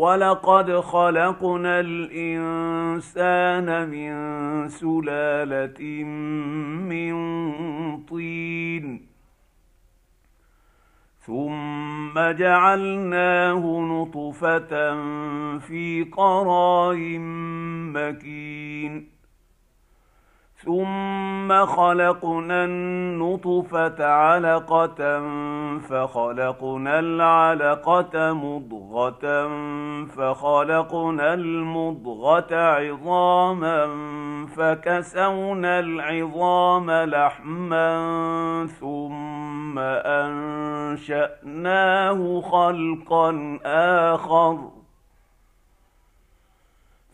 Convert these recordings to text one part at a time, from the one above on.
ولقد خلقنا الانسان من سلاله من طين ثم جعلناه نطفه في قرار مكين ثم خلقنا النطفه علقه فخلقنا العلقه مضغه فخلقنا المضغه عظاما فكسونا العظام لحما ثم انشاناه خلقا اخر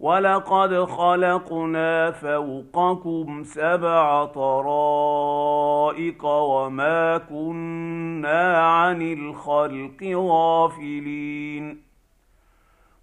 ولقد خلقنا فوقكم سبع طرائق وما كنا عن الخلق غافلين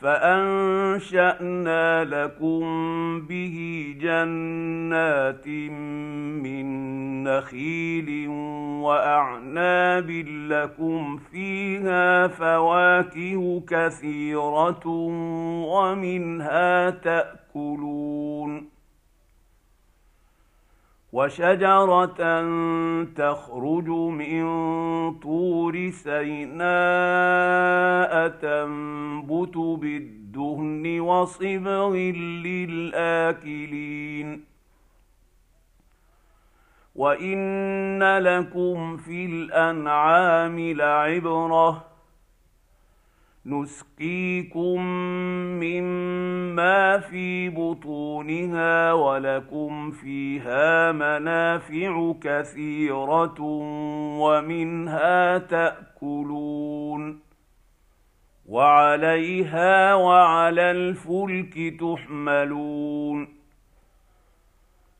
فانشانا لكم به جنات من نخيل واعناب لكم فيها فواكه كثيره ومنها تاكلون وشجرة تخرج من طور سيناء تنبت بالدهن وصبغ للآكلين. وإن لكم في الأنعام لعبرة نسقيكم مما في بطونها ولكم فيها منافع كثيرة ومنها تأكلون وعليها وعلى الفلك تحملون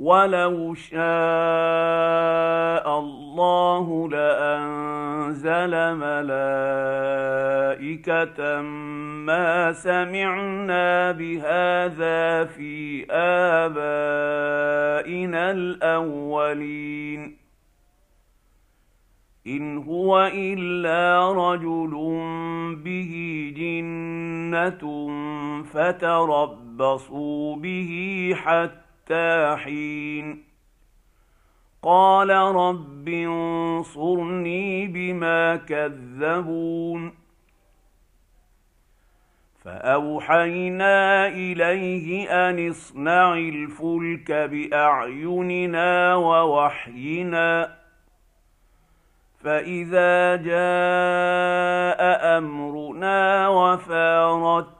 ولو شاء الله لانزل ملائكه ما سمعنا بهذا في ابائنا الاولين ان هو الا رجل به جنه فتربصوا به حتى حين قال رب انصرني بما كذبون. فأوحينا إليه أن اصنع الفلك بأعيننا ووحينا. فإذا جاء أمرنا وفارت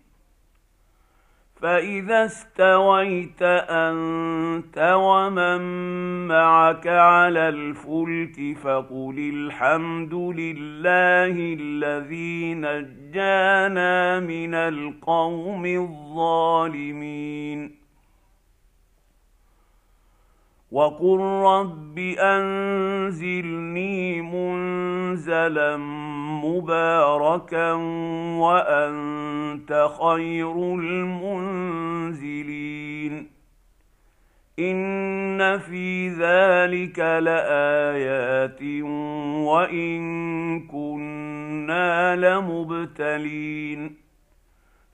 فاذا استويت انت ومن معك على الفلك فقل الحمد لله الذي نجانا من القوم الظالمين وقل رب انزلني منزلا مباركا وانت خير المنزلين ان في ذلك لايات وان كنا لمبتلين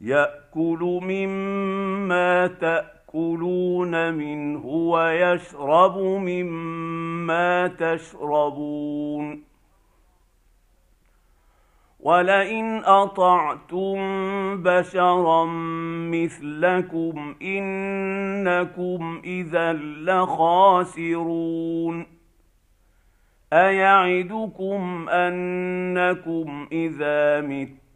يأكل مما تأكلون منه ويشرب مما تشربون. ولئن اطعتم بشرا مثلكم انكم اذا لخاسرون. ايعدكم انكم اذا مت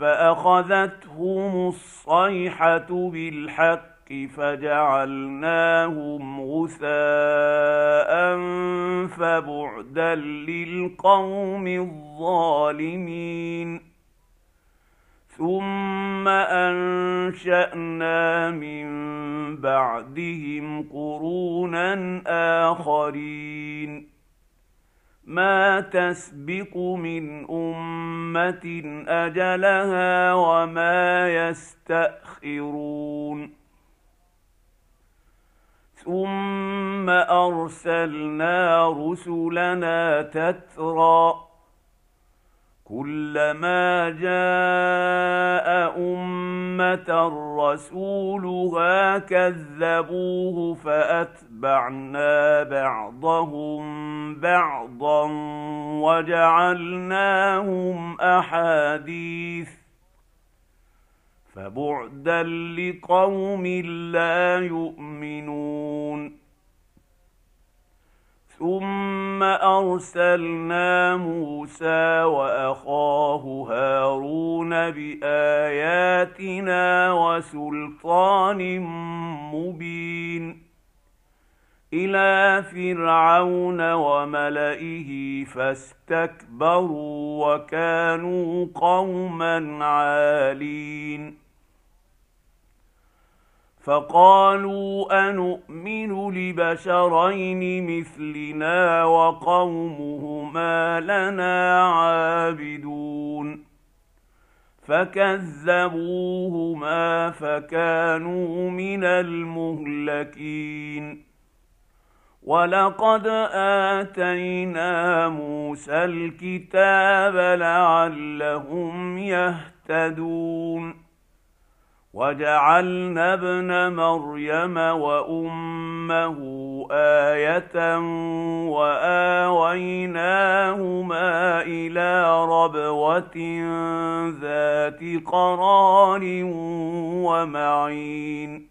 فأخذتهم الصيحة بالحق فجعلناهم غثاء فبعدا للقوم الظالمين. ثم أنشأنا من بعدهم قرونا آخرين. ما تسبق من أمة أجلها وما يستأخرون. ثم أرسلنا رسلنا تترى كلما جاء أمة رسولها كذبوه فأتبعنا بعضهم بعضا وجعلناهم أحاديث فبعدا لقوم لا يؤمنون ثم أرسلنا موسى وأخاه هارون بآياتنا وسلطان مبين إلى فرعون وملئه فاستكبروا وكانوا قوما عالين. فقالوا انومن لبشرين مثلنا وقومهما لنا عابدون. فكذبوهما فكانوا من المهلكين. ولقد اتينا موسى الكتاب لعلهم يهتدون وجعلنا ابن مريم وامه إيه واويناهما إلى ربوه ذات قرار ومعين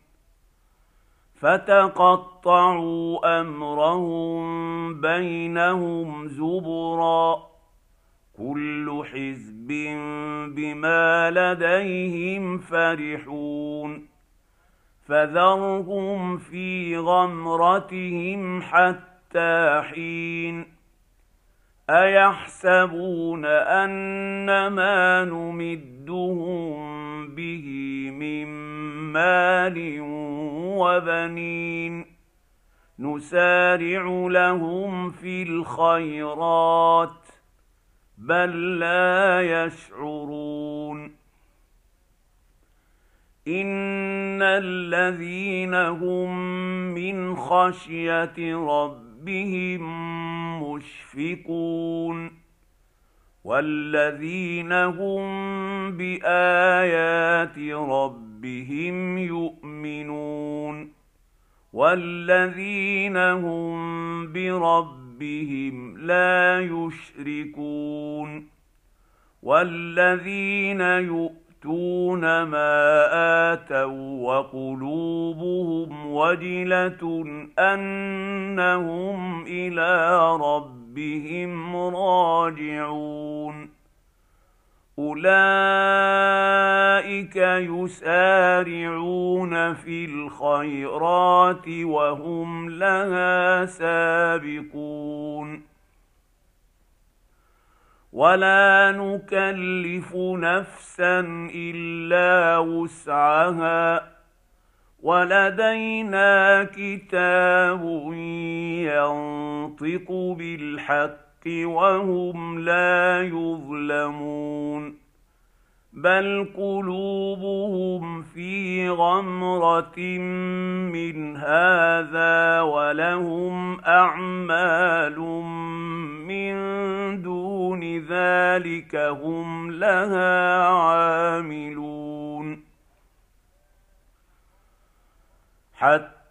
فتقطعوا أمرهم بينهم زبرا. كل حزب بما لديهم فرحون. فذرهم في غمرتهم حتى حين. أيحسبون أن ما نمدهم به من مال وبنين نسارع لهم في الخيرات بل لا يشعرون إن الذين هم من خشية ربهم مشفقون والذين هم بآيات ربهم يؤمنون والذين هم بربهم لا يشركون والذين يؤتون ما اتوا وقلوبهم وجله انهم إلى ربهم راجعون اولئك يسارعون في الخيرات وهم لها سابقون ولا نكلف نفسا الا وسعها ولدينا كتاب ينطق بالحق وهم لا يظلمون بل قلوبهم في غمرة من هذا ولهم أعمال من دون ذلك هم لها عاملون حتى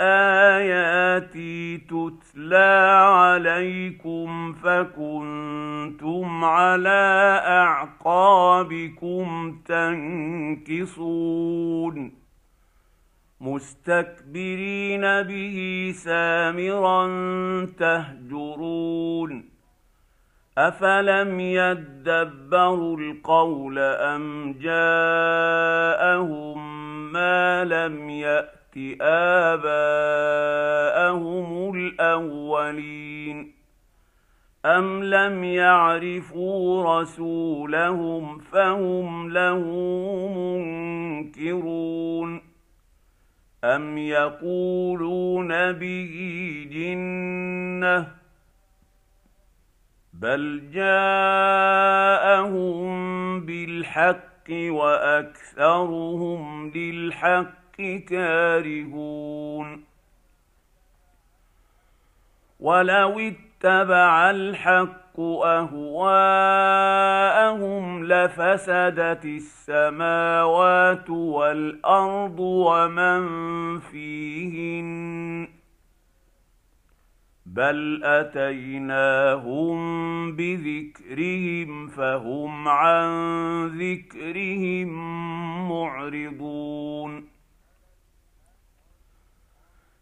آياتي تتلى عليكم فكنتم على أعقابكم تنكصون. مستكبرين به سامرا تهجرون. أفلم يدبروا القول أم جاءهم ما لم يات آباءهم الأولين أم لم يعرفوا رسولهم فهم له منكرون أم يقولون به جنة بل جاءهم بالحق وأكثرهم للحق كارهون. ولو اتبع الحق أهواءهم لفسدت السماوات والأرض ومن فيهن. بل أتيناهم بذكرهم فهم عن ذكرهم معرضون.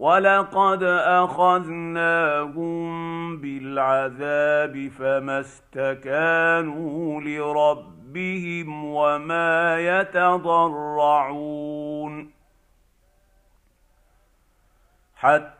ولقد اخذناهم بالعذاب فما استكانوا لربهم وما يتضرعون حتى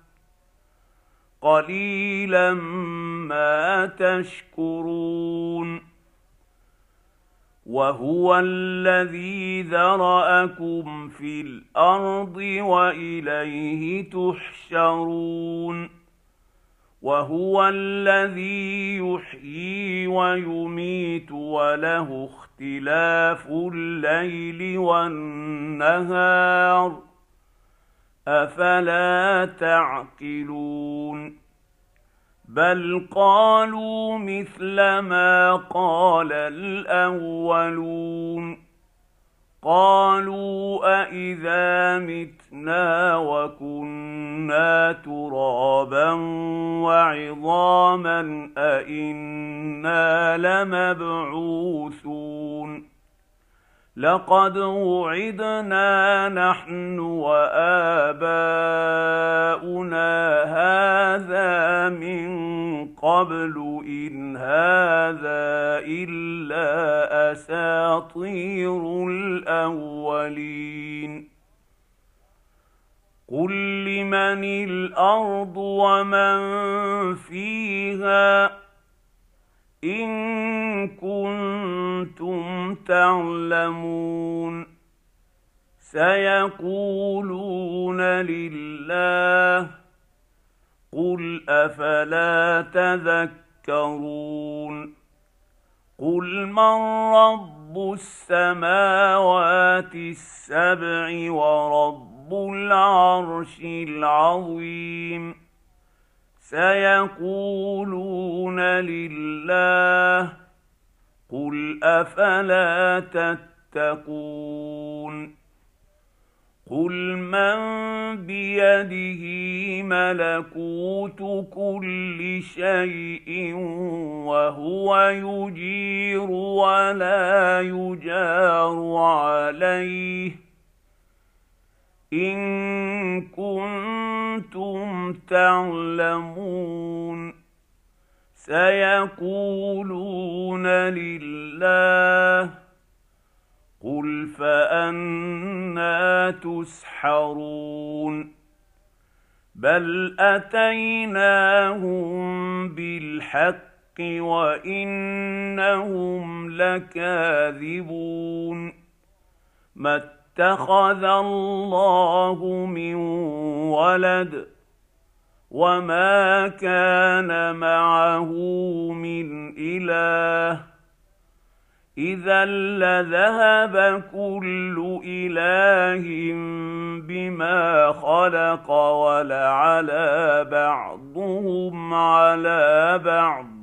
قليلا ما تشكرون وهو الذي ذرأكم في الأرض وإليه تحشرون وهو الذي يحيي ويميت وله اختلاف الليل والنهار أفلا تعقلون؟ بل قالوا مثل ما قال الأولون. قالوا أإذا متنا وكنا ترابا وعظاما أإنا لمبعوثون. لقد وعدنا نحن وآباؤنا هذا من قبل إن هذا إلا أساطير الأولين. قل لمن الأرض ومن فيها إن كنتم تعلمون. سيقولون لله قل أفلا تذكرون؟ قل من رب السماوات السبع ورب العرش العظيم؟ سيقولون لله قل أفلا تتقون قل من بيده ملكوت كل شيء وهو يجير ولا يجار عليه إن كنتم تعلمون سيقولون لله قل فأنا تسحرون بل أتيناهم بالحق وإنهم لكاذبون ما اتخذ الله من ولد وما كان معه من إله. إذا لذهب كل إله بما خلق ولعلى بعضهم على بعض.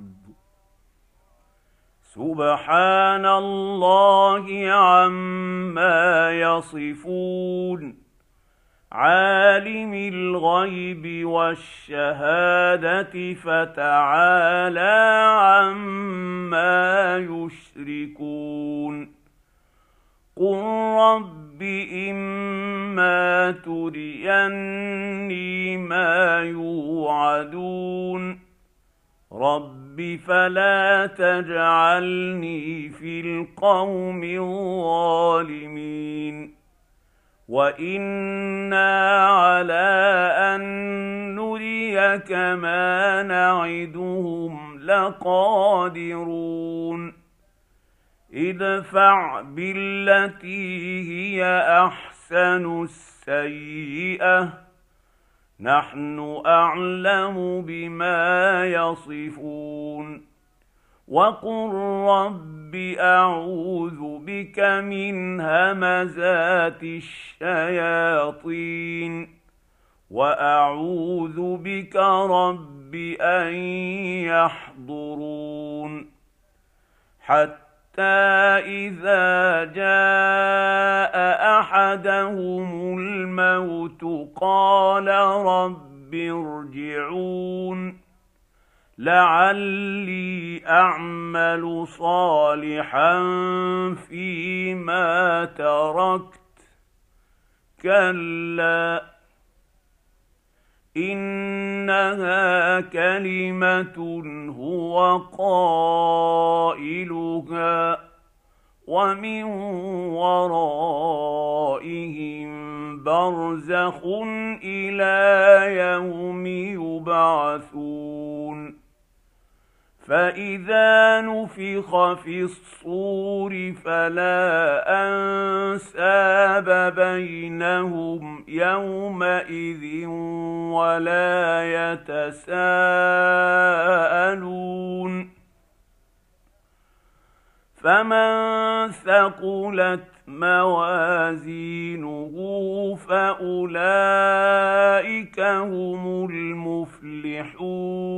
سبحان الله عما يصفون. عالم الغيب والشهادة فتعالى عما يشركون. قل رب اما تريني ما يوعدون. رب فلا تجعلني في القوم الظالمين وأنا على ان نريك ما نعدهم لقادرون ادفع بالتي هي احسن السيئه نحن أعلم بما يصفون. وقل رب أعوذ بك من همزات الشياطين. وأعوذ بك رب أن يحضرون. حتى اذا جاء احدهم الموت قال رب ارجعون لعلي اعمل صالحا فيما تركت كلا إنها كلمة هو قائلها ومن ورائهم برزخ إلى يوم يبعثون. فاذا نفخ في الصور فلا انساب بينهم يومئذ ولا يتساءلون فمن ثقلت موازينه فاولئك هم المفلحون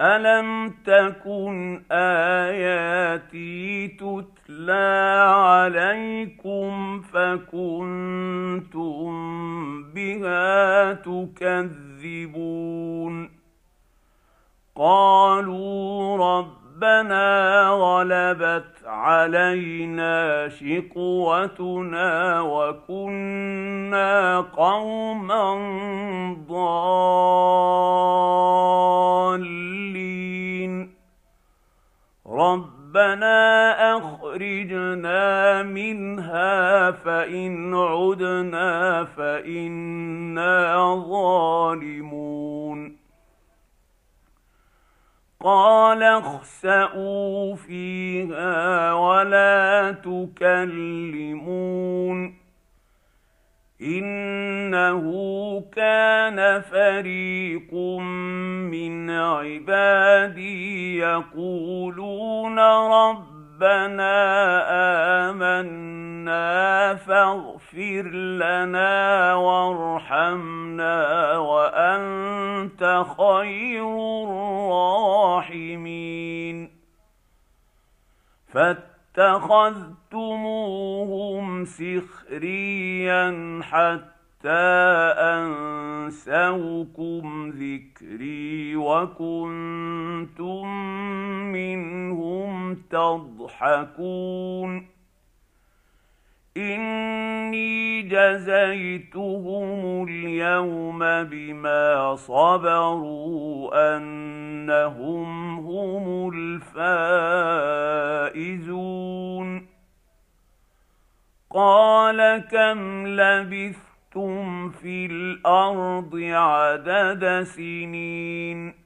الم تكن اياتي تتلى عليكم فكنتم بها تكذبون قالوا ربنا غلبت علينا شقوتنا وكنا قوما ضالين. ربنا أخرجنا منها فإن عدنا فإنا ظالمون. قال اخسئوا فيها ولا تكلمون إنه كان فريق من عبادي يقولون ربنا آمنا فاغفر لنا وارحمنا وأنت خير الراحمين. فاتخذتموهم سخريا حتى أنسوكم ذكري وكنتم منهم تضحكون. اني جزيتهم اليوم بما صبروا انهم هم الفائزون قال كم لبثتم في الأرض عدد سنين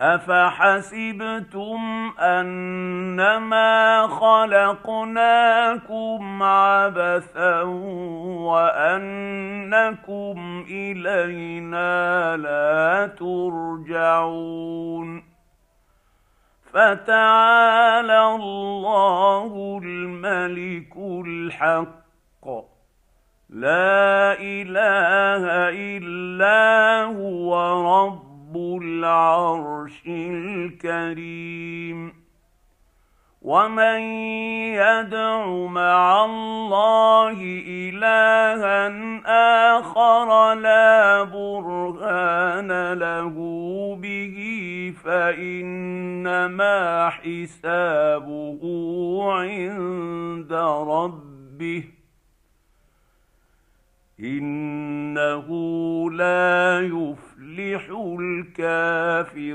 افحسبتم انما خلقناكم عبثا وانكم الينا لا ترجعون فتعالى الله الملك الحق لا اله الا الكريم. ومن يدع مع الله إلها آخر لا برهان له به فإنما حسابه عند ربه. إنه لا يفلح الكافرون.